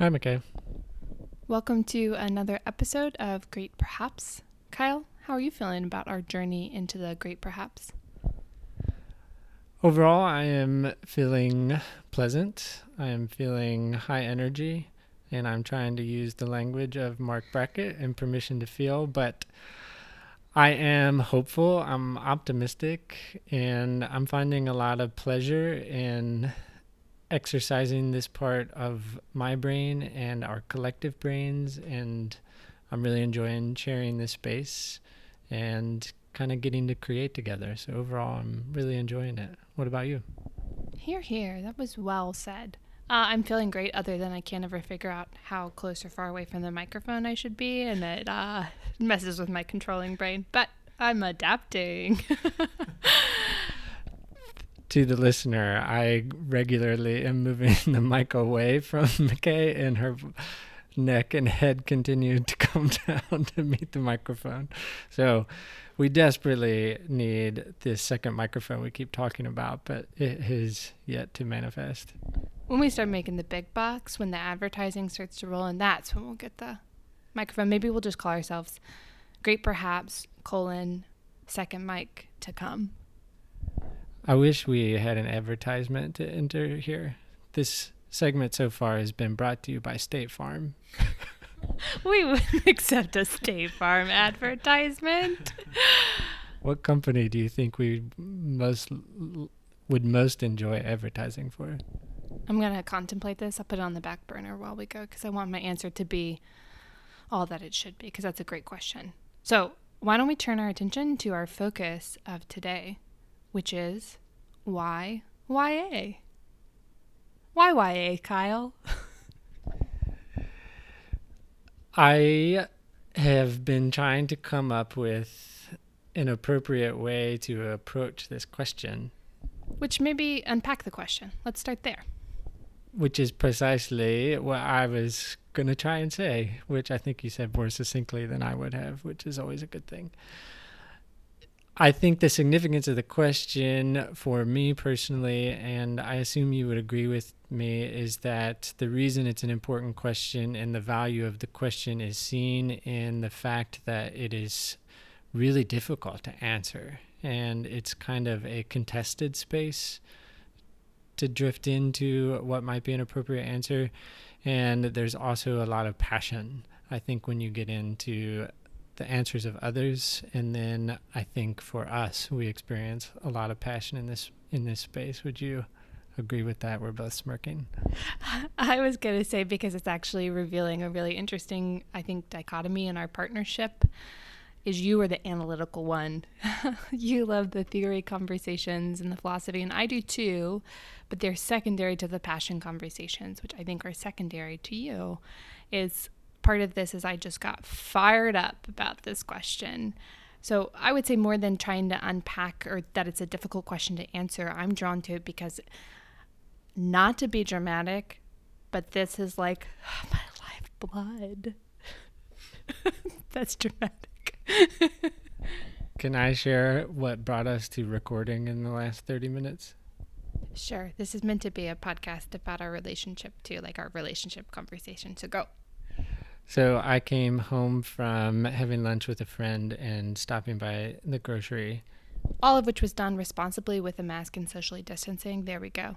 Hi, McKay. Welcome to another episode of Great Perhaps. Kyle, how are you feeling about our journey into the Great Perhaps? Overall, I am feeling pleasant. I am feeling high energy, and I'm trying to use the language of Marc Brackett and permission to feel, but I am hopeful, I'm optimistic, and I'm finding a lot of pleasure in exercising this part of my brain and our collective brains and I'm really enjoying sharing this space and kind of getting to create together. So overall, I'm really enjoying it. What about you? Here, here. That was well said. Uh, I'm feeling great, other than I can't ever figure out how close or far away from the microphone I should be, and it uh, messes with my controlling brain. But I'm adapting. to the listener, I regularly am moving the mic away from McKay, and her neck and head continue to come down to meet the microphone. So we desperately need this second microphone we keep talking about, but it has yet to manifest. When we start making the big bucks, when the advertising starts to roll in, that's when we'll get the microphone. Maybe we'll just call ourselves Great Perhaps, colon, second mic to come. I wish we had an advertisement to enter here. This segment so far has been brought to you by State Farm. we wouldn't accept a State Farm advertisement. What company do you think we most would most enjoy advertising for? I'm gonna contemplate this. I'll put it on the back burner while we go because I want my answer to be all that it should be because that's a great question. So why don't we turn our attention to our focus of today, which is why YA? Why YA, Kyle? I have been trying to come up with an appropriate way to approach this question. Which maybe unpack the question. Let's start there. Which is precisely what I was going to try and say, which I think you said more succinctly than I would have, which is always a good thing. I think the significance of the question for me personally, and I assume you would agree with me, is that the reason it's an important question and the value of the question is seen in the fact that it is really difficult to answer. And it's kind of a contested space to drift into what might be an appropriate answer. And there's also a lot of passion, I think, when you get into the answers of others and then i think for us we experience a lot of passion in this in this space. Would you agree with that? We're both smirking. I was going to say because it's actually revealing a really interesting i think dichotomy in our partnership is you are the analytical one. You love the theory conversations and the philosophy and i do too but they're secondary to the passion conversations which i think are secondary to you. Is part of this is I just got fired up about this question. So I would say more than trying to unpack or that it's a difficult question to answer, I'm drawn to it because not to be dramatic, but this is like my lifeblood. That's dramatic. Can I share what brought us to recording in the last 30 minutes? Sure. This is meant to be a podcast about our relationship too, like our relationship conversation. So go. So I came home from having lunch with a friend and stopping by the grocery. All of which was done responsibly with a mask and socially distancing. There we go.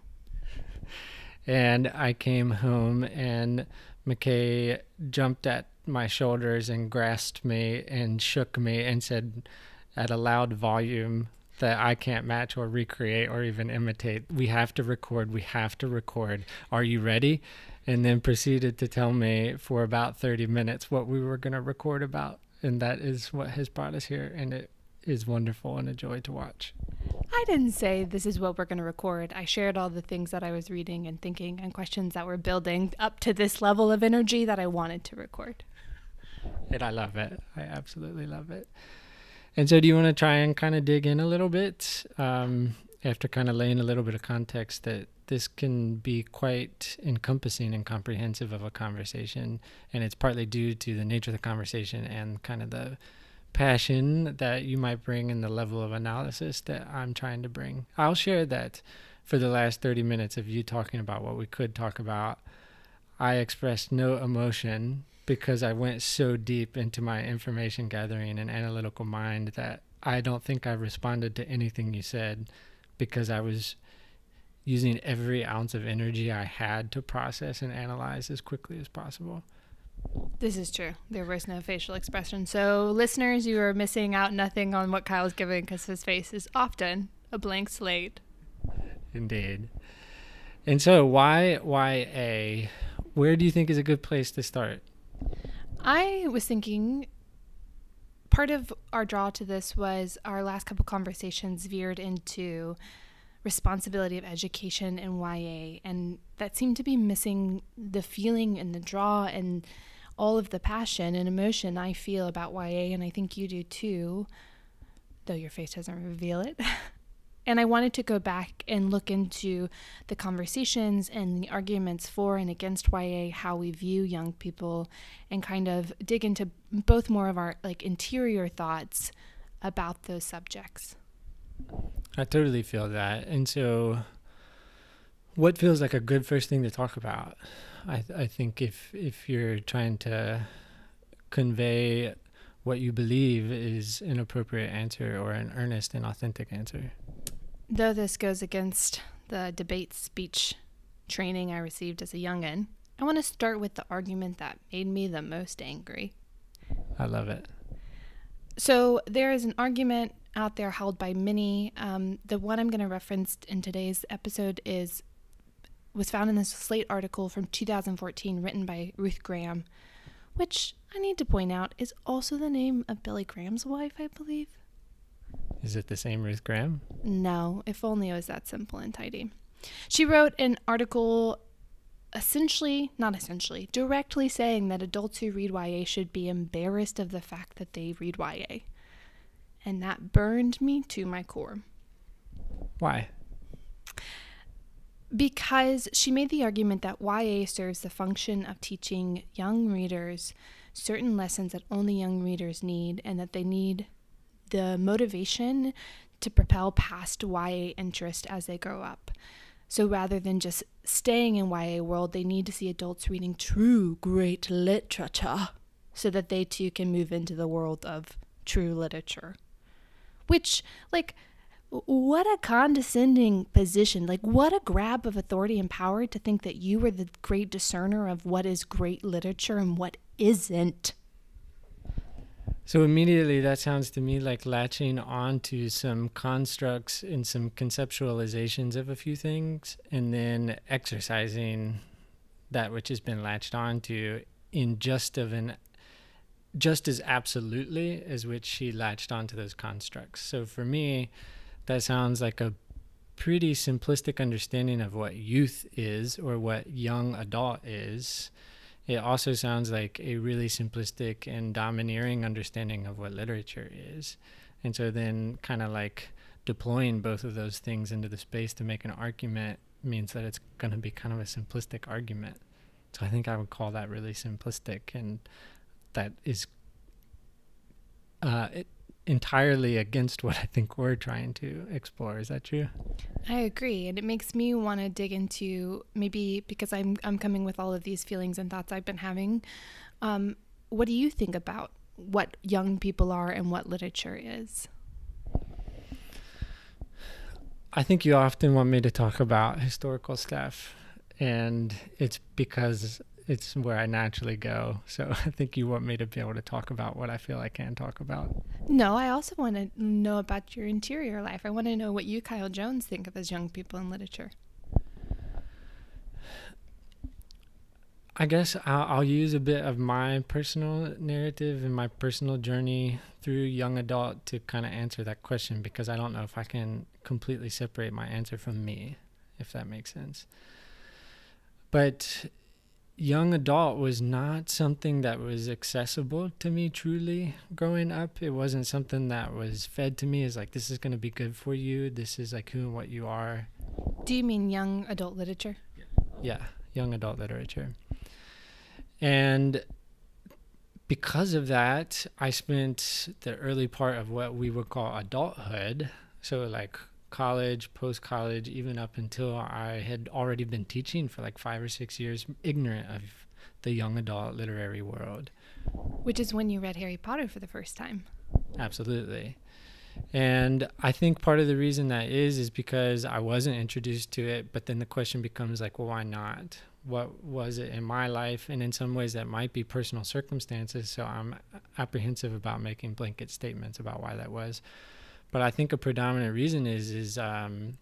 And I came home and McKay jumped at my shoulders and grasped me and shook me and said at a loud volume that I can't match or recreate or even imitate. We have to record. We have to record. Are you ready? And then proceeded to tell me for about 30 minutes what we were going to record about. And that is what has brought us here. And it is wonderful and a joy to watch. I didn't say this is what we're going to record. I shared all the things that I was reading and thinking and questions that were building up to this level of energy that I wanted to record. And I love it. I absolutely love it. And so, do you want to try and kind of dig in a little bit um, after kind of laying a little bit of context that this can be quite encompassing and comprehensive of a conversation. And it's partly due to the nature of the conversation and kind of the passion that you might bring and the level of analysis that I'm trying to bring. I'll share that for the last 30 minutes of you talking about what we could talk about. I expressed no emotion because I went so deep into my information gathering and analytical mind that I don't think I responded to anything you said because I was using every ounce of energy I had to process and analyze as quickly as possible. This is true. There was no facial expression. So, listeners, you are missing out nothing on what Kyle's giving because his face is often a blank slate. Indeed. And so, why YA? Where do you think is a good place to start? I was thinking part of our draw to this was our last couple conversations veered into responsibility of education and YA, and that seemed to be missing the feeling and the draw and all of the passion and emotion I feel about YA, and I think you do too, though your face doesn't reveal it. and I wanted to go back and look into the conversations and the arguments for and against YA, how we view young people, and kind of dig into both more of our like interior thoughts about those subjects. I totally feel that. And so, what feels like a good first thing to talk about? I, th- I think if if you're trying to convey what you believe is an appropriate answer or an earnest and authentic answer. Though this goes against the debate speech training I received as a youngin', I want to start with the argument that made me the most angry. I love it. So there is an argument out there held by many. Um, the one I'm going to reference in today's episode is was found in this Slate article from 2014, written by Ruth Graham, which I need to point out is also the name of Billy Graham's wife, I believe. Is it the same Ruth Graham? No, if only it was that simple and tidy. She wrote an article essentially, not essentially, directly saying that adults who read YA should be embarrassed of the fact that they read YA and that burned me to my core. Why? Because she made the argument that YA serves the function of teaching young readers certain lessons that only young readers need, and that they need the motivation to propel past YA interest as they grow up. So rather than just staying in YA world, they need to see adults reading true great literature so that they too can move into the world of true literature. Which, like, what a condescending position. Like, what a grab of authority and power to think that you are the great discerner of what is great literature and what isn't. So, immediately, that sounds to me like latching onto some constructs and some conceptualizations of a few things, and then exercising that which has been latched onto in just of an just as absolutely as which she latched onto those constructs. So for me, that sounds like a pretty simplistic understanding of what youth is or what young adult is. It also sounds like a really simplistic and domineering understanding of what literature is. And so then kind of like deploying both of those things into the space to make an argument means that it's going to be kind of a simplistic argument. So I think I would call that really simplistic and that is uh, it, entirely against what I think we're trying to explore. Is that true? I agree, and it makes me want to dig into maybe because I'm I'm coming with all of these feelings and thoughts I've been having. Um, what do you think about what young people are and what literature is? I think you often want me to talk about historical stuff, and it's because it's where I naturally go. So I think you want me to be able to talk about what I feel I can talk about. No, I also want to know about your interior life. I want to know what you, Kyle Jones, think of as young people in literature. I guess I'll, I'll use a bit of my personal narrative and my personal journey through young adult to kind of answer that question because I don't know if I can completely separate my answer from me, if that makes sense. But young adult was not something that was accessible to me truly growing up. It wasn't something that was fed to me as like this is going to be good for you. This is like who and what you are. Do you mean young adult literature? Yeah, young adult literature. And because of that, I spent the early part of what we would call adulthood, so like college, post college, even up until I had already been teaching for like five or six years, ignorant of the young adult literary world. Which is when you read Harry Potter for the first time. Absolutely. And I think part of the reason that is is because I wasn't introduced to it, but then the question becomes like, well, why not? What was it in my life? And in some ways, that might be personal circumstances. So I'm apprehensive about making blanket statements about why that was. But I think a predominant reason is is um,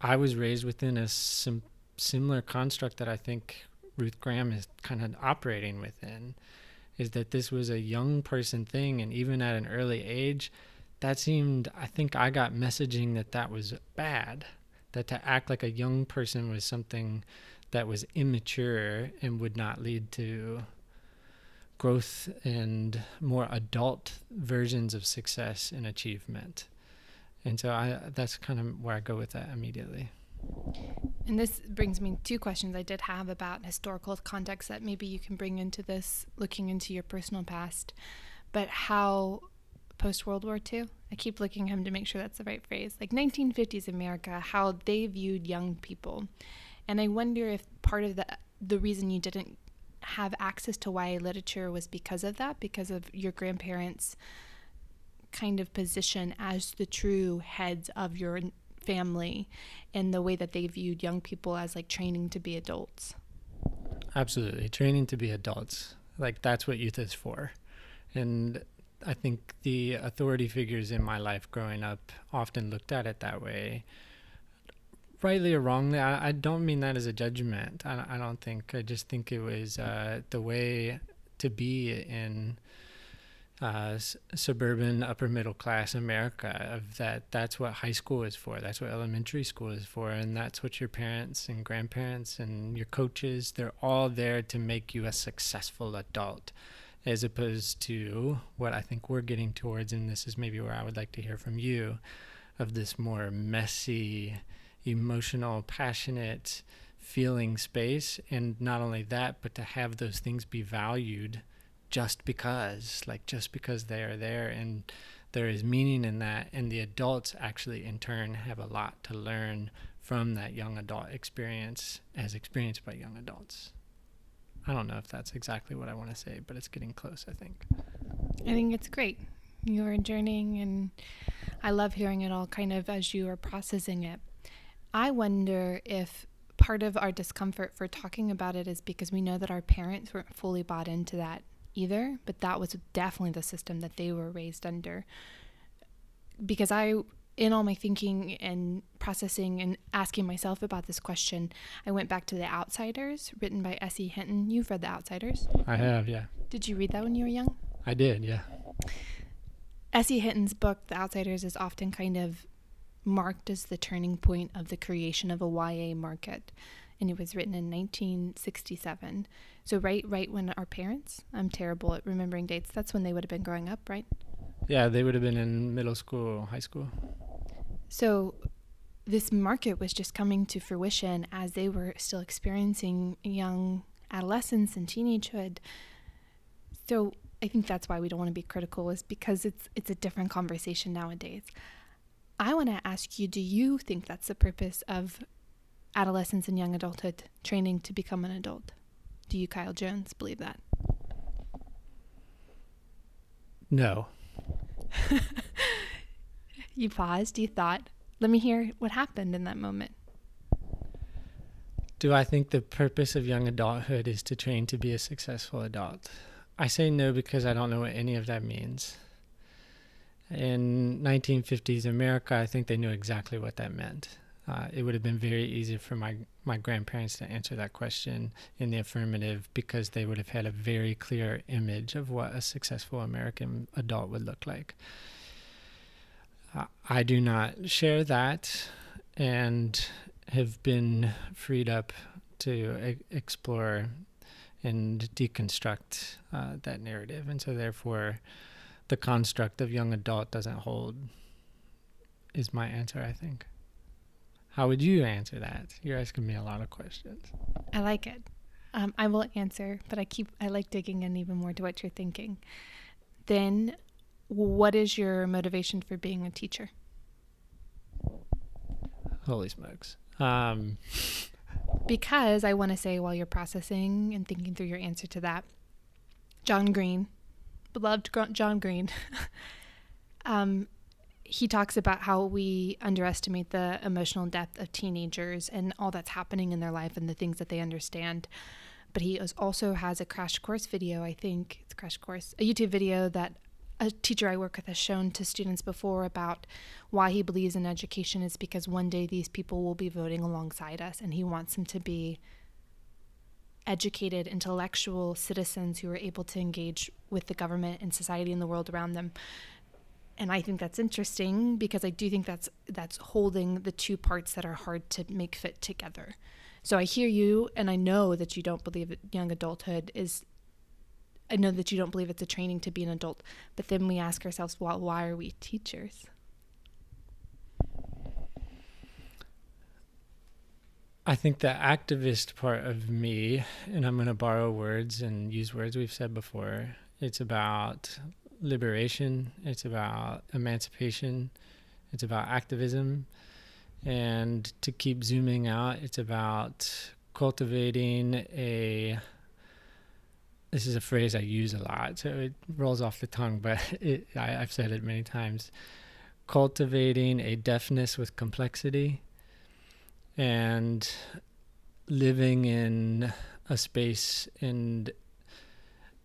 I was raised within a sim- similar construct that I think Ruth Graham is kind of operating within. Is that this was a young person thing, and even at an early age, that seemed i think i got messaging that that was bad that to act like a young person was something that was immature and would not lead to growth and more adult versions of success and achievement and so i that's kind of where i go with that immediately and this brings me two questions I did have about historical context that maybe you can bring into this, looking into your personal past. But how post World War II. I keep looking at him to make sure that's the right phrase. Like 1950s America, how they viewed young people. And I wonder if part of the the reason you didn't have access to YA literature was because of that, because of your grandparents' kind of position as the true heads of your family and the way that they viewed young people as like training to be adults. Absolutely. Training to be adults. Like that's what youth is for. And I think the authority figures in my life growing up often looked at it that way. Rightly or wrongly, I, I don't mean that as a judgment. I, I don't think. I just think it was uh, the way to be in uh, suburban upper middle class America. Of that, that's what high school is for. That's what elementary school is for, and that's what your parents and grandparents and your coaches—they're all there to make you a successful adult as opposed to what I think we're getting towards, and this is maybe where I would like to hear from you, of this more messy, emotional, passionate feeling space. And not only that, but to have those things be valued just because, like just because they are there and there is meaning in that. And the adults actually, in turn, have a lot to learn from that young adult experience as experienced by young adults. I don't know if that's exactly what I want to say, but it's getting close, I think. I think it's great. You're journeying, and I love hearing it all kind of as you are processing it. I wonder if part of our discomfort for talking about it is because we know that our parents weren't fully bought into that either, but that was definitely the system that they were raised under. Because I in all my thinking and processing and asking myself about this question, I went back to The Outsiders, written by S.E. Hinton. You've read The Outsiders? I have, yeah. Did you read that when you were young? I did, yeah. S.E. Hinton's book, The Outsiders, is often kind of marked as the turning point of the creation of a YA market. And it was written in 1967. So right right when our parents, I'm terrible at remembering dates, that's when they would have been growing up, right? Yeah, they would have been in middle school, high school. So this market was just coming to fruition as they were still experiencing young adolescence and teenagehood. So I think that's why we don't want to be critical is because it's it's a different conversation nowadays. I want to ask you, do you think that's the purpose of adolescence and young adulthood training to become an adult? Do you, Kyle Jones, believe that? No. you paused, you thought. Let me hear what happened in that moment. Do I think the purpose of young adulthood is to train to be a successful adult? I say no because I don't know what any of that means. In 1950s America, I think they knew exactly what that meant. Uh, it would have been very easy for my, my grandparents to answer that question in the affirmative because they would have had a very clear image of what a successful American adult would look like. Uh, I do not share that and have been freed up to e- explore and deconstruct uh, that narrative. And so, therefore, the construct of young adult doesn't hold, is my answer, I think. How would you answer that? You're asking me a lot of questions. I like it. Um, I will answer, but I keep I like digging in even more to what you're thinking. Then, what is your motivation for being a teacher? Holy smokes. Um, because I want to say while you're processing and thinking through your answer to that, John Green, beloved John Green, um, he talks about how we underestimate the emotional depth of teenagers and all that's happening in their life and the things that they understand. But he also has a crash course video, I think it's crash course, a YouTube video that a teacher I work with has shown to students before about why he believes in education is because one day these people will be voting alongside us and he wants them to be educated, intellectual citizens who are able to engage with the government and society and the world around them and I think that's interesting because I do think that's that's holding the two parts that are hard to make fit together. So I hear you and I know that you don't believe that young adulthood is I know that you don't believe it's a training to be an adult, but then we ask ourselves, well, why are we teachers? I think the activist part of me, and I'm going to borrow words and use words we've said before, it's about liberation, it's about emancipation, it's about activism. And to keep zooming out, it's about cultivating a this is a phrase I use a lot, so it rolls off the tongue, but it, I, I've said it many times. Cultivating a deafness with complexity and living in a space and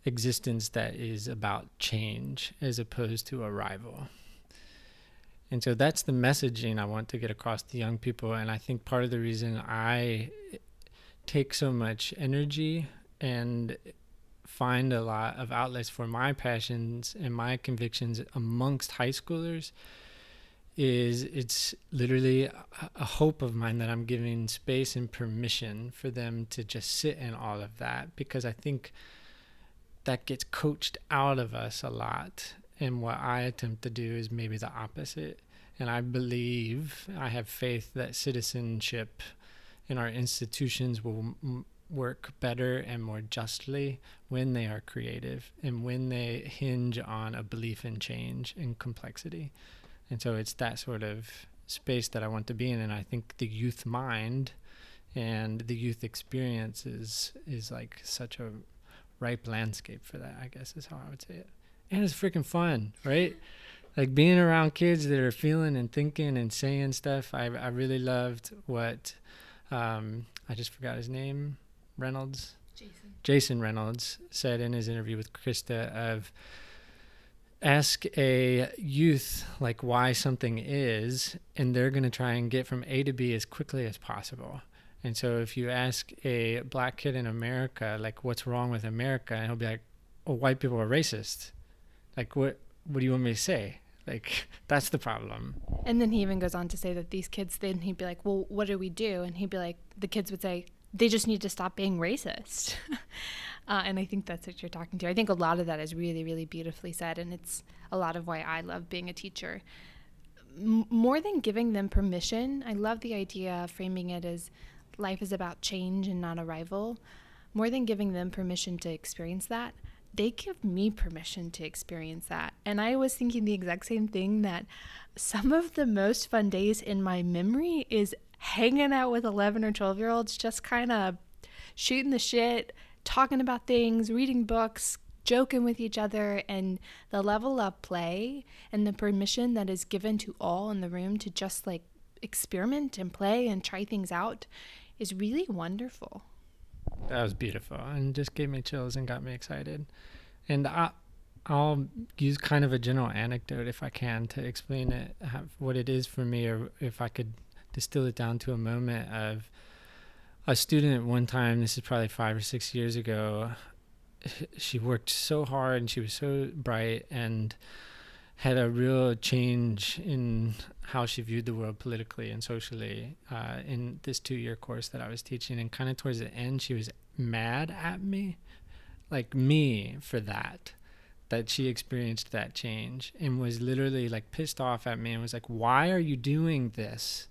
existence that is about change as opposed to arrival. And so that's the messaging I want to get across to young people. And I think part of the reason I take so much energy and find a lot of outlets for my passions and my convictions amongst high schoolers is it's literally a, hope of mine that I'm giving space and permission for them to just sit in all of that because I think that gets coached out of us a lot. And what I attempt to do is maybe the opposite. And I believe, I have faith that citizenship in our institutions will m- work better and more justly when they are creative and when they hinge on a belief in change and complexity. And so it's that sort of space that I want to be in. And I think the youth mind and the youth experience is, is like such a ripe landscape for that, I guess is how I would say it. And it's freaking fun, right? Like being around kids that are feeling and thinking and saying stuff. I I really loved what um, I just forgot his name, Reynolds. Jason. Jason Reynolds said in his interview with Krista of ask a youth like why something is and they're going to try and get from A to B as quickly as possible. And so if you ask a black kid in America, like, what's wrong with America? And he'll be like, oh, white people are racist. Like, what, what do you want me to say? Like, that's the problem. And then he even goes on to say that these kids, then he'd be like, well, what do we do? And he'd be like, the kids would say, they just need to stop being racist. uh, and I think that's what you're talking to. I think a lot of that is really, really beautifully said. And it's a lot of why I love being a teacher. M- more than giving them permission, I love the idea of framing it as life is about change and not arrival, more than giving them permission to experience that, they give me permission to experience that. And I was thinking the exact same thing that some of the most fun days in my memory is hanging out with 11 or 12 year olds, just kind of shooting the shit, talking about things, reading books, joking with each other, and the level of play and the permission that is given to all in the room to just like experiment and play and try things out is really wonderful. That was beautiful and just gave me chills and got me excited. And I, I'll use kind of a general anecdote if I can to explain it, what it is for me, or if I could distill it down to a moment of a student at one time, this is probably five or six years ago, she worked so hard and she was so bright and had a real change in how she viewed the world politically and socially uh, in this two year course that I was teaching. And kind of towards the end, she was mad at me, like me for that, that she experienced that change and was literally like pissed off at me and was like, why are you doing this?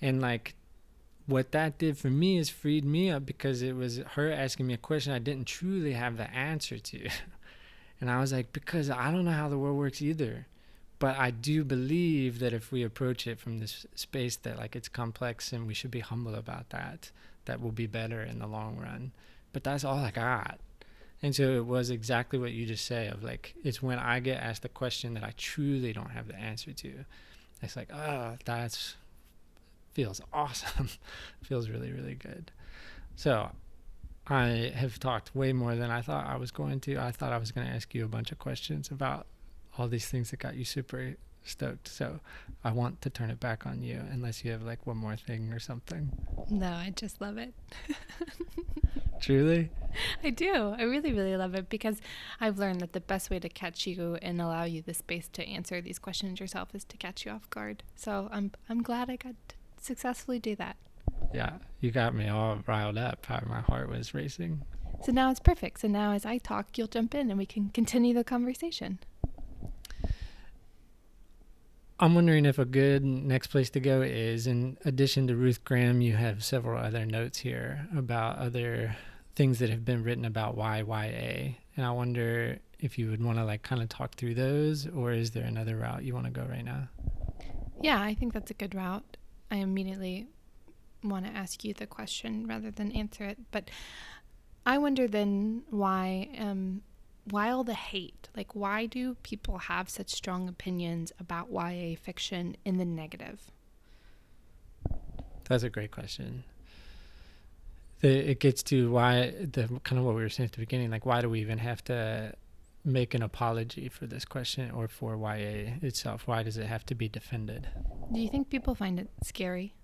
And like, what that did for me is freed me up because it was her asking me a question I didn't truly have the answer to. And I was like, because I don't know how the world works either. but I do believe that if we approach it from this space that like it's complex and we should be humble about that, that will be better in the long run. But that's all I got. And so it was exactly what you just say of like it's when I get asked a question that I truly don't have the answer to. It's like, oh, that's feels awesome. feels really, really good. So I have talked way more than I thought I was going to. I thought I was going to ask you a bunch of questions about all these things that got you super stoked. So I want to turn it back on you unless you have like one more thing or something. No, I just love it. Truly? I do. I really, really love it because I've learned that the best way to catch you and allow you the space to answer these questions yourself is to catch you off guard. So I'm I'm glad I got to successfully do that. Yeah, you got me all riled up. My heart was racing. So now it's perfect. So now as I talk, you'll jump in and we can continue the conversation. I'm wondering if a good next place to go is, in addition to Ruth Graham, you have several other notes here about other things that have been written about YA. And I wonder if you would want to like kind of talk through those, or is there another route you want to go right now? Yeah, I think that's a good route. I immediately want to ask you the question rather than answer it. But I wonder then why um, why all the hate? Like, why do people have such strong opinions about YA fiction in the negative? That's a great question. The, it gets to why the kind of what we were saying at the beginning, like why do we even have to make an apology for this question or for YA itself? Why does it have to be defended? Do you think people find it scary?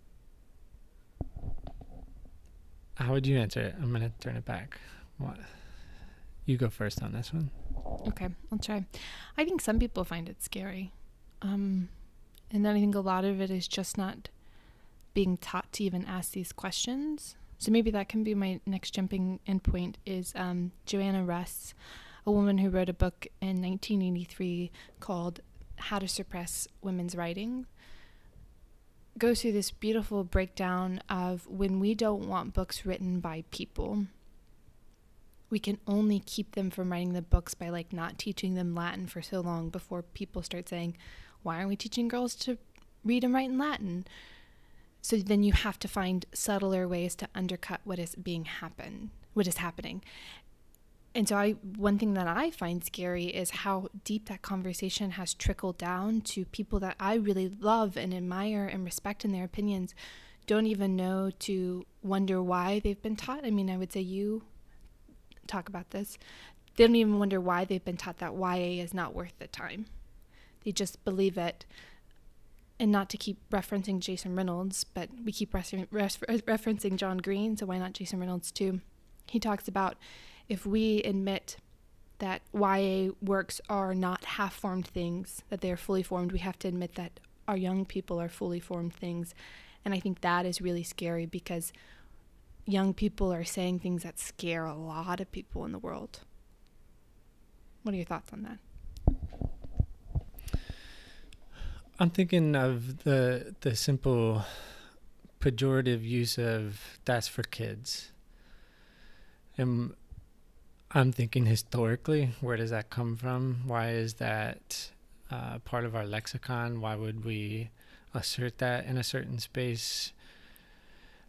How would you answer it? I'm gonna turn it back. What? You go first on this one. Okay, I'll try. I think some people find it scary. Um, and then I think a lot of it is just not being taught to even ask these questions. So maybe that can be my next jumping in point is um, Joanna Russ, a woman who wrote a book in 1983 called How to Suppress Women's Writing. Goes through this beautiful breakdown of when we don't want books written by people we can only keep them from writing the books by like not teaching them Latin for so long before people start saying, why aren't we teaching girls to read and write in Latin? So then you have to find subtler ways to undercut what is being happen, what is happening. And so I one thing that I find scary is how deep that conversation has trickled down to people that I really love and admire and respect in their opinions don't even know to wonder why they've been taught. I mean, I would say you talk about this. They don't even wonder why they've been taught that YA is not worth the time. They just believe it. And not to keep referencing Jason Reynolds, but we keep refer- referencing John Green, so why not Jason Reynolds too? He talks about if we admit that YA works are not half formed things, that they are fully formed, we have to admit that our young people are fully formed things. And I think that is really scary because young people are saying things that scare a lot of people in the world. What are your thoughts on that? I'm thinking of the the simple pejorative use of that's for kids. And I'm thinking historically, where does that come from? Why is that uh, part of our lexicon? Why would we assert that in a certain space?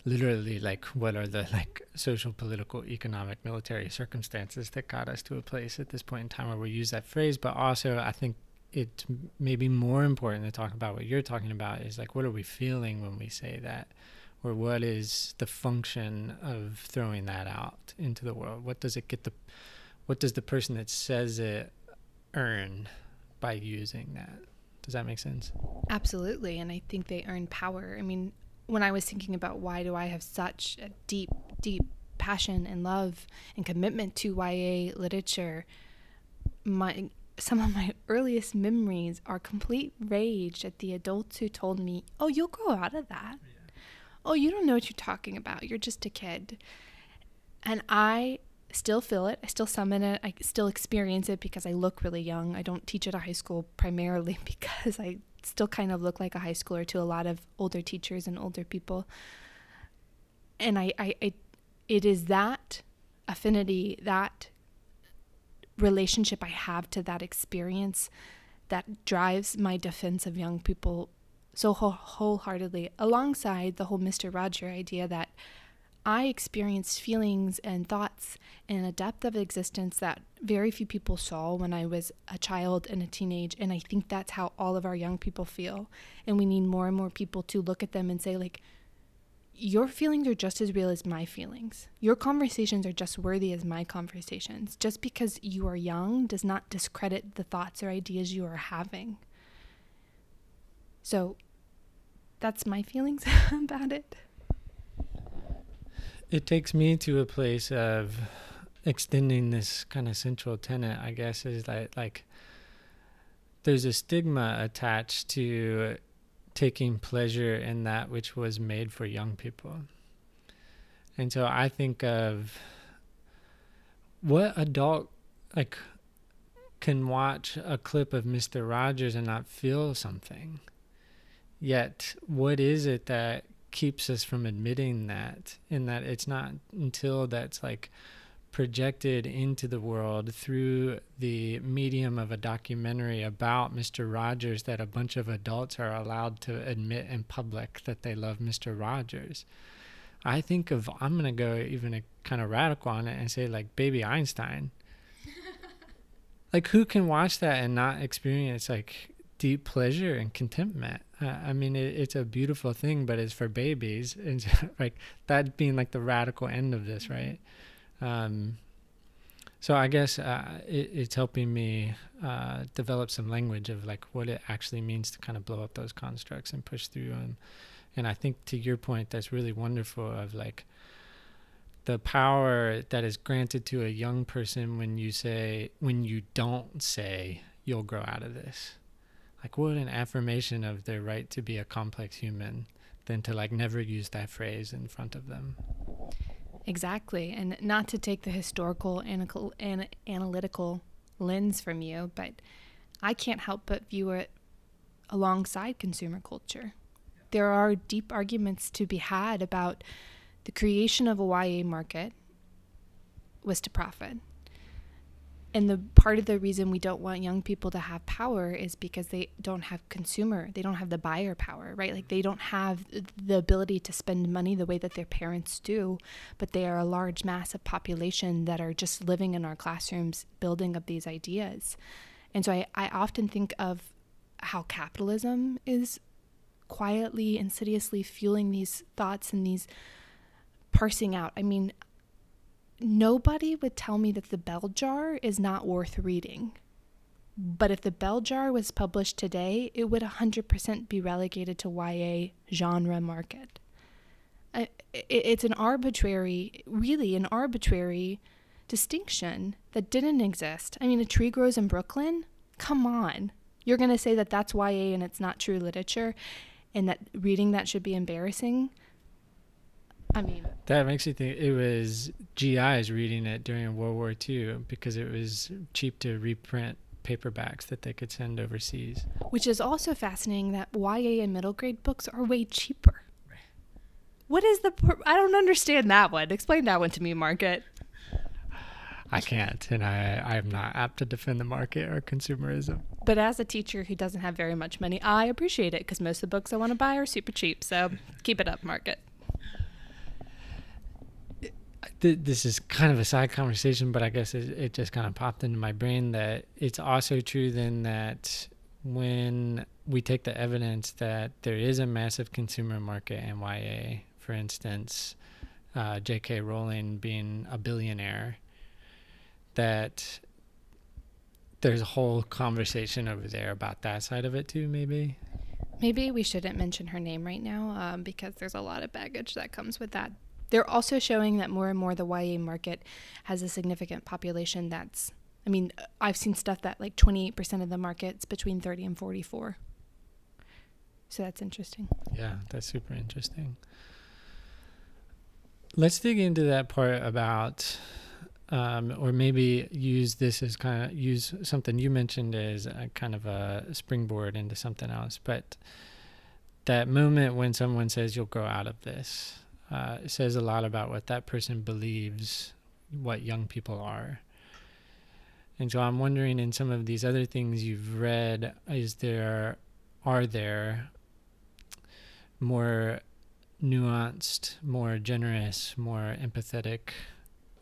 literally like what are the like social political economic military circumstances that got us to a place at this point in time where we use that phrase but also i think it's maybe more important to talk about what you're talking about is like what are we feeling when we say that or what is the function of throwing that out into the world? What does it get the what does the person that says it earn by using that? Does that make sense? Absolutely and i think they earn power. I mean when I was thinking about why do I have such a deep, deep passion and love and commitment to YA literature, my some of my earliest memories are complete rage at the adults who told me, "Oh, you'll grow out of that. Oh, you don't know what you're talking about. You're just a kid." And I still feel it. I still summon it. I still experience it because I look really young. I don't teach at a high school primarily because I still kind of look like a high schooler to a lot of older teachers and older people. And I, I, I it is that affinity, that relationship I have to that experience that drives my defense of young people so wholeheartedly, alongside the whole Mr. Roger idea that I experienced feelings and thoughts and a depth of existence that very few people saw when I was a child and a teenage. And I think that's how all of our young people feel. And we need more and more people to look at them and say, like, your feelings are just as real as my feelings. Your conversations are just worthy as my conversations. Just because you are young does not discredit the thoughts or ideas you are having. So that's my feelings about it it takes me to a place of extending this kind of central tenet, I guess, is that like there's a stigma attached to taking pleasure in that which was made for young people. And so I think of what adult like can watch a clip of Mr. Rogers and not feel something. Yet what is it that keeps us from admitting that in that it's not until that's like projected into the world through the medium of a documentary about Mr. Rogers that a bunch of adults are allowed to admit in public that they love Mr. Rogers. I think of I'm going to go even a kind of radical on it and say like baby Einstein. like who can watch that and not experience like deep pleasure and contentment. I mean, it, it's a beautiful thing, but it's for babies, and like that being like the radical end of this, right? Um, so I guess uh, it, it's helping me uh, develop some language of like what it actually means to kind of blow up those constructs and push through them. And I think to your point, that's really wonderful. Of like the power that is granted to a young person when you say when you don't say you'll grow out of this like what an affirmation of their right to be a complex human than to like never use that phrase in front of them. Exactly. And not to take the historical analytical, analytical lens from you but i can't help but view it alongside consumer culture. There are deep arguments to be had about the creation of a YA market was to profit and the part of the reason we don't want young people to have power is because they don't have consumer they don't have the buyer power right? Like they don't have the ability to spend money the way that their parents do but they are a large mass of population that are just living in our classrooms building up these ideas. And so i, I often think of how capitalism is quietly insidiously fueling these thoughts and these parsing out. I mean nobody would tell me that the bell jar is not worth reading. But if the bell jar was published today, it would 100% be relegated to YA genre market. It's an arbitrary, really an arbitrary distinction that didn't exist. I mean, a tree grows in Brooklyn? Come on. You're going to say that that's YA and it's not true literature and that reading that should be embarrassing? I mean, that makes you think it was GIs reading it during World War II because it was cheap to reprint paperbacks that they could send overseas. Which is also fascinating that YA and middle grade books are way cheaper. What is the? I don't understand that one. Explain that one to me, Market. I can't, and I I'm not apt to defend the market or consumerism. But as a teacher who doesn't have very much money, I appreciate it because most of the books I want to buy are super cheap. So keep it up, market th- this is kind of a side conversation, but I guess it, it just kind of popped into my brain that it's also true then that when we take the evidence that there is a massive consumer market in YA, for instance, uh, J.K. Rowling being a billionaire, that there's a whole conversation over there about that side of it too, maybe. Maybe we shouldn't mention her name right now um, because there's a lot of baggage that comes with that. They're also showing that more and more the YA market has a significant population that's I mean, I've seen stuff that like 28% of the market's between 30 and 44. So that's interesting. Yeah, that's super interesting. Let's dig into that part about, um, or maybe use this as kind of use something you mentioned as a kind of a springboard into something else. But that moment when someone says you'll grow out of this, uh, it says a lot about what that person believes what young people are. And so I'm wondering in some of these other things you've read, is there, are there more nuanced, more generous, more empathetic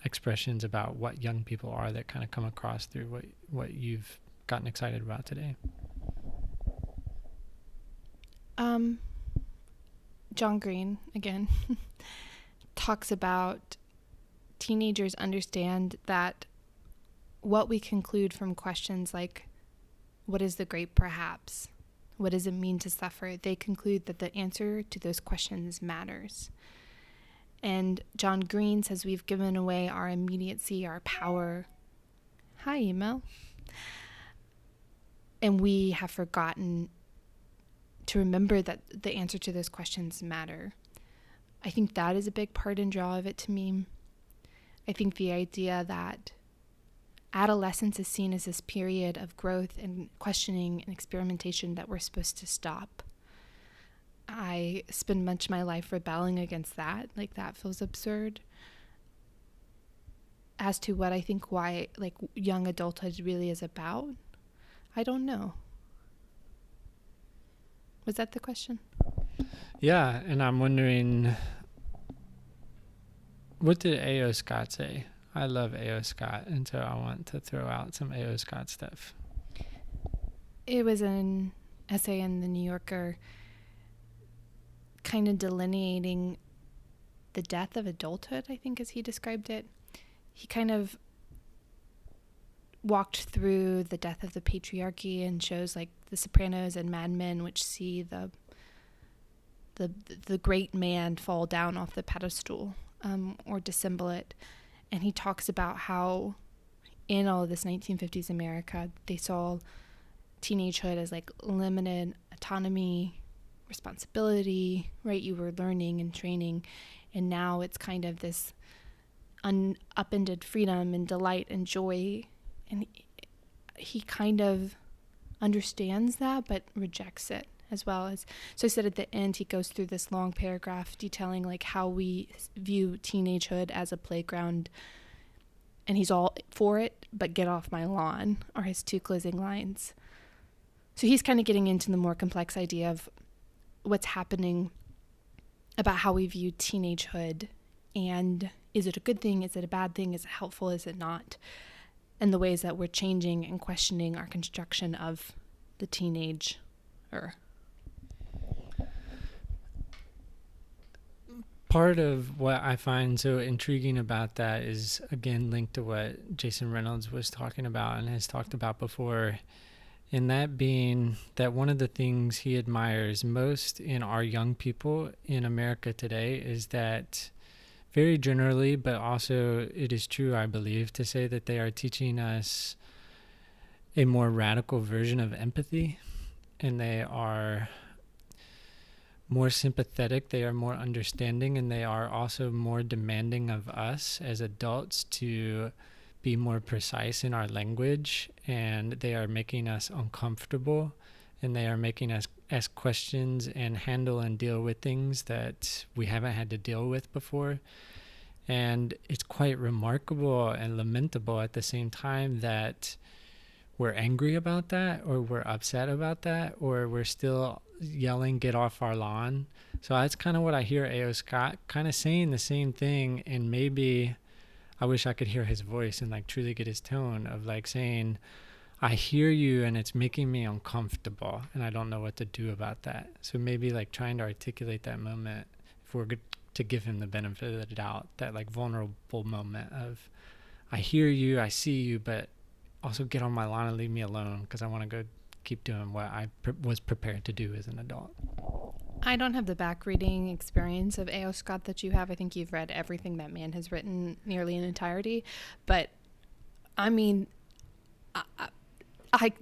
expressions about what young people are that kind of come across through what what you've gotten excited about today? Um, John Green again talks about teenagers understand that what we conclude from questions like what is the great perhaps? What does it mean to suffer? they conclude that the answer to those questions matters. And john green says we've given away our immediacy our power. Hi email and we have forgotten to remember that the answer to those questions matter i think that is a big part and draw of it to me I think the idea that adolescence is seen as this period of growth and questioning and experimentation that we're supposed to stop. I spend much of my life rebelling against that. Like, that feels absurd. As to what I think why, like, young adulthood really is about, I don't know. Was that the question? Yeah, and I'm wondering what did A.O. Scott say? I love A.O. Scott, and so I want to throw out some A.O. Scott stuff. It was an essay in the New Yorker kind of delineating the death of adulthood, I think, as he described it. He kind of walked through the death of the patriarchy and shows like The Sopranos and Mad Men, which see the the the great man fall down off the pedestal um, or dissemble it. And he talks about how in all of this 1950s America, they saw teenagehood as like limited autonomy, responsibility, right? You were learning and training. And now it's kind of this un- upended freedom and delight and joy. And he, kind of understands that but rejects it as well as so I said at the end he goes through this long paragraph detailing like how we view teenagehood as a playground and he's all for it but get off my lawn are his two closing lines. So he's kind of getting into the more complex idea of what's happening about how we view teenagehood and is it a good thing? Is it a bad thing? Is it helpful? Is it not and the ways that we're changing and questioning our construction of the teenage or part of what I find so intriguing about that is again linked to what Jason Reynolds was talking about and has talked about before. And that being that one of the things he admires most in our young people in America today is that very generally, but also it is true, I believe, to say that they are teaching us a more radical version of empathy and they are more sympathetic, they are more understanding, and they are also more demanding of us as adults to be more precise in our language. And they are making us uncomfortable and they are making us ask questions and handle and deal with things that we haven't had to deal with before. And it's quite remarkable and lamentable at the same time that we're angry about that or we're upset about that or we're still yelling get off our lawn so that's kind of what i hear ao scott kind of saying the same thing and maybe i wish i could hear his voice and like truly get his tone of like saying i hear you and it's making me uncomfortable and i don't know what to do about that so maybe like trying to articulate that moment if we're good to give him the benefit of the doubt that like vulnerable moment of i hear you i see you but also get on my lawn and leave me alone because I want to go keep doing what I pre- was prepared to do as an adult. I don't have the back reading experience of A.O. Scott that you have. I think you've read everything that man has written nearly in entirety. But I mean, I, I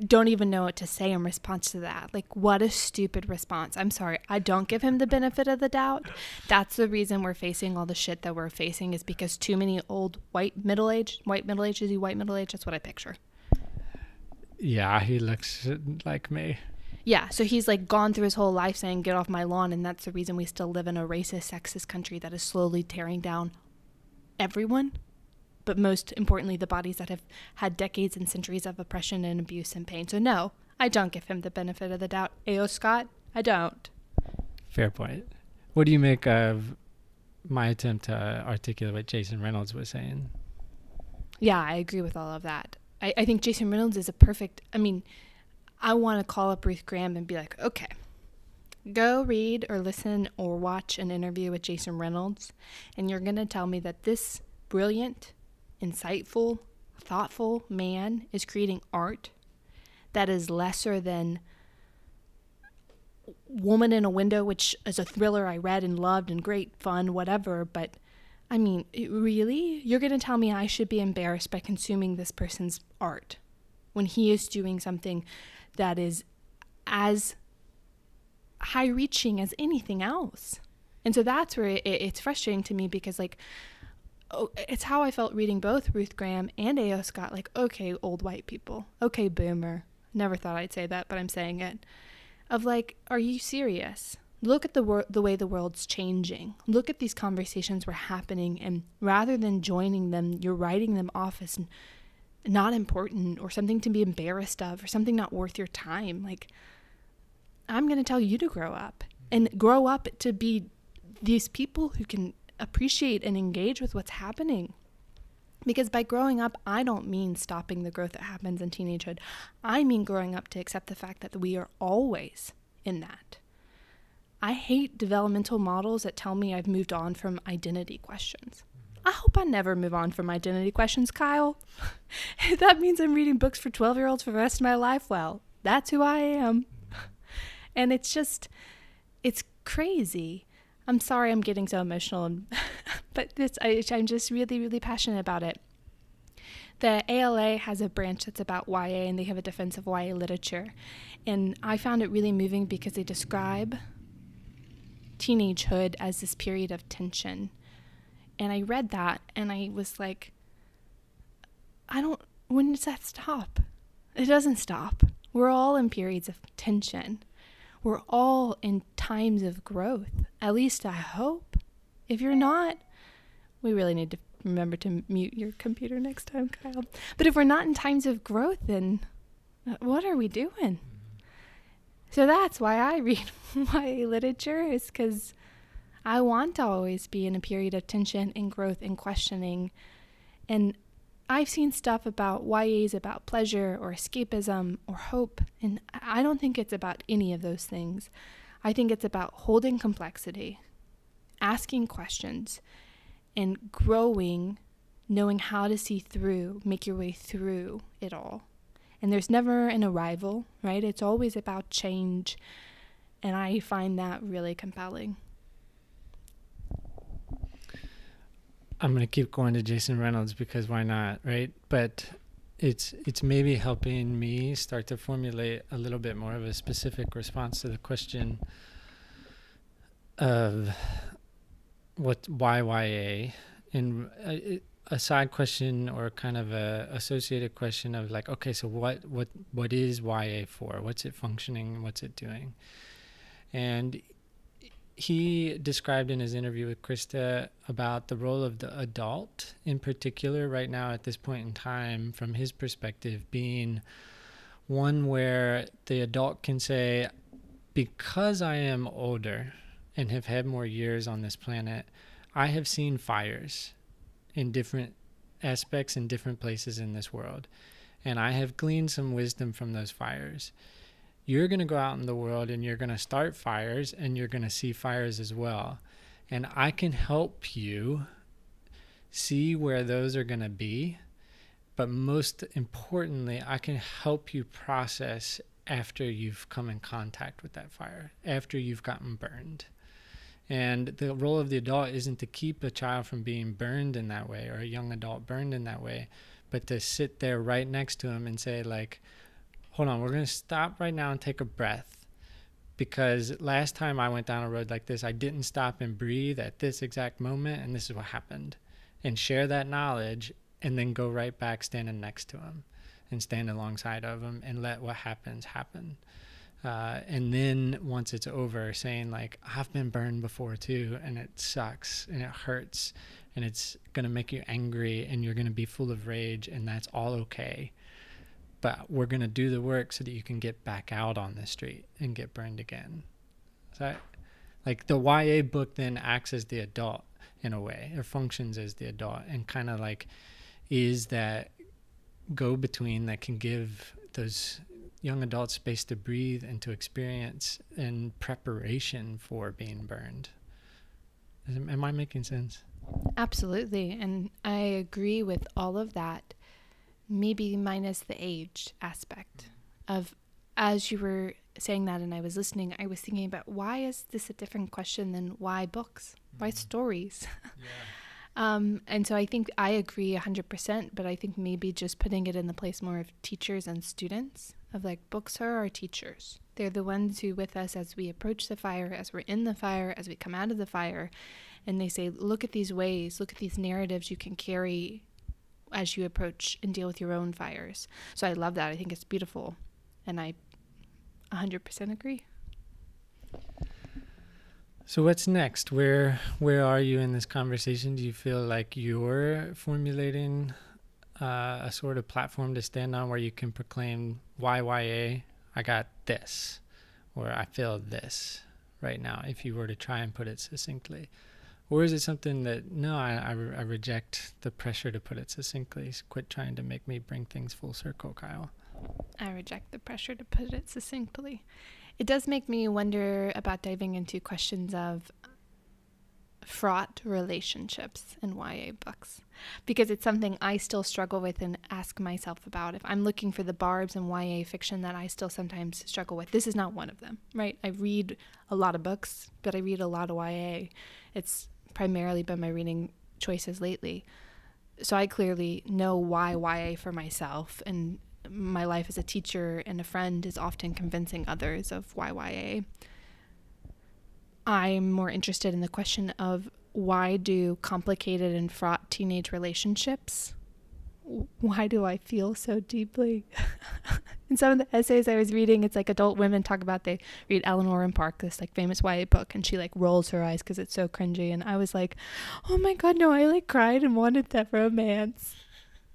don't even know what to say in response to that. Like, what a stupid response. I'm sorry. I don't give him the benefit of the doubt. That's the reason we're facing all the shit that we're facing is because too many old white middle aged, white middle aged, is he white middle aged? That's what I picture. Yeah, he looks like me. Yeah, so he's like gone through his whole life saying, get off my lawn. And that's the reason we still live in a racist, sexist country that is slowly tearing down everyone. But most importantly, the bodies that have had decades and centuries of oppression and abuse and pain. So, no, I don't give him the benefit of the doubt. A.O. Scott, I don't. Fair point. What do you make of my attempt to articulate what Jason Reynolds was saying? Yeah, I agree with all of that. I, I think Jason Reynolds is a perfect. I mean, I want to call up Ruth Graham and be like, okay, go read or listen or watch an interview with Jason Reynolds, and you're going to tell me that this brilliant, insightful, thoughtful man is creating art that is lesser than Woman in a Window, which is a thriller I read and loved and great fun, whatever, but I mean, really? You're going to tell me I should be embarrassed by consuming this person's art when he is doing something that is as high reaching as anything else. And so that's where it, it's frustrating to me because, like, oh, it's how I felt reading both Ruth Graham and A.O. Scott. Like, okay, old white people. Okay, boomer. Never thought I'd say that, but I'm saying it. Of like, are you serious? Look at the wor- the way the world's changing. Look at these conversations were happening, and rather than joining them, you're writing them off as not important or something to be embarrassed of or something not worth your time. Like, I'm going to tell you to grow up and grow up to be these people who can appreciate and engage with what's happening. Because by growing up, I don't mean stopping the growth that happens in teenagehood. I mean growing up to accept the fact that we are always in that. I hate developmental models that tell me I've moved on from identity questions. I hope I never move on from identity questions, Kyle. if that means I'm reading books for 12 year olds for the rest of my life, well, that's who I am. and it's just, it's crazy. I'm sorry I'm getting so emotional, but this I, I'm just really, really passionate about it. The ALA has a branch that's about YA and they have a defense of YA literature. And I found it really moving because they describe teenagehood as this period of tension. And I read that and I was like, I don't, when does that stop? It doesn't stop. We're all in periods of tension. We're all in times of growth. At least I hope. If you're not, we really need to remember to mute your computer next time, Kyle. But if we're not in times of growth, then uh, what are we doing? So that's why I read YA literature, is because I want to always be in a period of tension and growth and questioning. And I've seen stuff about YAs about pleasure or escapism or hope, and I don't think it's about any of those things. I think it's about holding complexity, asking questions, and growing, knowing how to see through, make your way through it all. And there's never an arrival, right? It's always about change. And I find that really compelling. I'm gonna keep going to Jason Reynolds because why not, right? But it's it's maybe helping me start to formulate a little bit more of a specific response to the question of what why YA and uh, a, a side question or kind of a associated question of like okay so what what what is YA for? What's it functioning? What's it doing? And he described in his interview with Krista about the role of the adult in particular right now at this point in time from his perspective being one where the adult can say because I am older and have had more years on this planet I have seen fires in different aspects in different places in this world and I have gleaned some wisdom from those fires you're going to go out in the world and you're going to start fires and you're going to see fires as well. And I can help you see where those are going to be. But most importantly, I can help you process after you've come in contact with that fire, after you've gotten burned. And the role of the adult isn't to keep a child from being burned in that way or a young adult burned in that way, but to sit there right next to him and say, like, hold on, we're going to stop right now and take a breath. Because last time I went down a road like this, I didn't stop and breathe at this exact moment, and this is what happened. And share that knowledge, and then go right back standing next to him and stand alongside of him and let what happens happen. uh, and then once it's over, saying like I've been burned before too, and it sucks and it hurts, and it's gonna make you angry, and you're gonna be full of rage, and that's all okay. But we're gonna do the work so that you can get back out on the street and get burned again. So, like the YA book then acts as the adult in a way, or functions as the adult, and kind of like is that go between that can give those young adults space to breathe and to experience in preparation for being burned. Am I making sense? Absolutely. And I agree with all of that, maybe minus the age aspect of as you were saying that and I was listening, I was thinking about why is this a different question than why books? Why mm-hmm. stories? Yeah. Um, and so I think I agree 100%, but I think maybe just putting it in the place more of teachers and students of like books are our teachers. They're the ones who with us as we approach the fire, as we're in the fire, as we come out of the fire, and they say, look at these ways, look at these narratives you can carry as you approach and deal with your own fires. So I love that. I think it's beautiful. And I 100% agree. So what's next? Where where are you in this conversation? Do you feel like you're formulating uh, a sort of platform to stand on where you can proclaim why YA? I got this, or I feel this right now. If you were to try and put it succinctly, or is it something that no, I, I, I reject the pressure to put it succinctly. Quit trying to make me bring things full circle, Kyle. I reject the pressure to put it succinctly. It does make me wonder about diving into questions of fraught relationships in YA books because it's something I still struggle with and ask myself about. If I'm looking for the barbs in YA fiction that I still sometimes struggle with, this is not one of them, right? I read a lot of books, but I read a lot of YA. It's primarily been my reading choices lately. So I clearly know why YA for myself and my life as a teacher and a friend is often convincing others of why YA. I'm more interested in the question of why do complicated and fraught teenage relationships why do I feel so deeply? in some of the essays I was reading, it's like adult women talk about they read Eleanor and Park, this like famous YA book, and she like rolls her eyes because it's so cringy. And I was like, oh my god, no, I like cried and wanted that romance.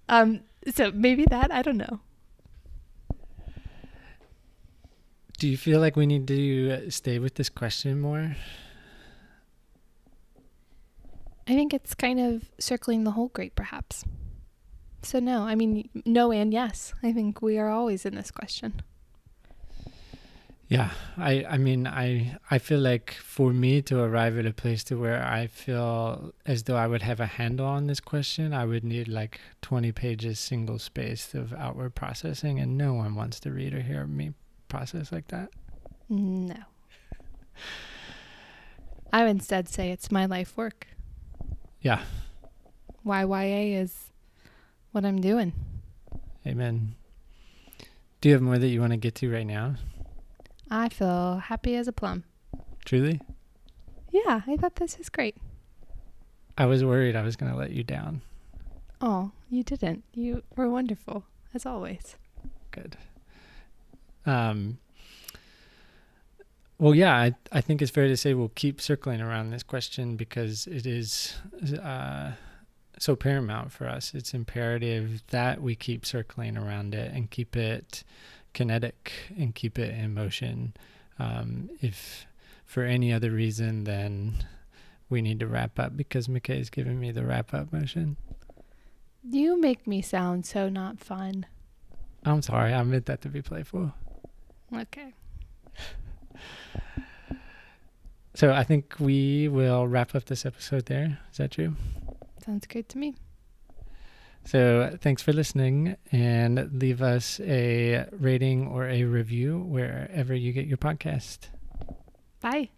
Um, so maybe that I don't know. Do you feel like we need to stay with this question more? I think it's kind of circling the whole great, perhaps. So, no, I mean, no and yes. I think we are always in this question. Yeah, I, I mean, I, I feel like for me to arrive at a place to where I feel as though I would have a handle on this question, I would need like 20 pages single spaced of outward processing, and no one wants to read or hear me process like that? No. I would instead say it's my life work. Yeah. Why YA is what I'm doing. Amen. Do you have more that you want to get to right now? I feel happy as a plum. Truly? Yeah, I thought this was great. I was worried I was going to let you down. Oh, you didn't. You were wonderful, as always. Good. Um, well, yeah, I, I think it's fair to say we'll keep circling around this question because it is uh, so paramount for us. It's imperative that we keep circling around it and keep it kinetic and keep it in motion. Um, if for any other reason, then we need to wrap up because McKay's giving me the wrap up motion. You make me sound so not fun. I'm sorry. I meant that to be playful. Okay. So I think we will wrap up this episode there. Is that true? Sounds great to me. So thanks for listening and leave us a rating or a review wherever you get your podcast. Bye.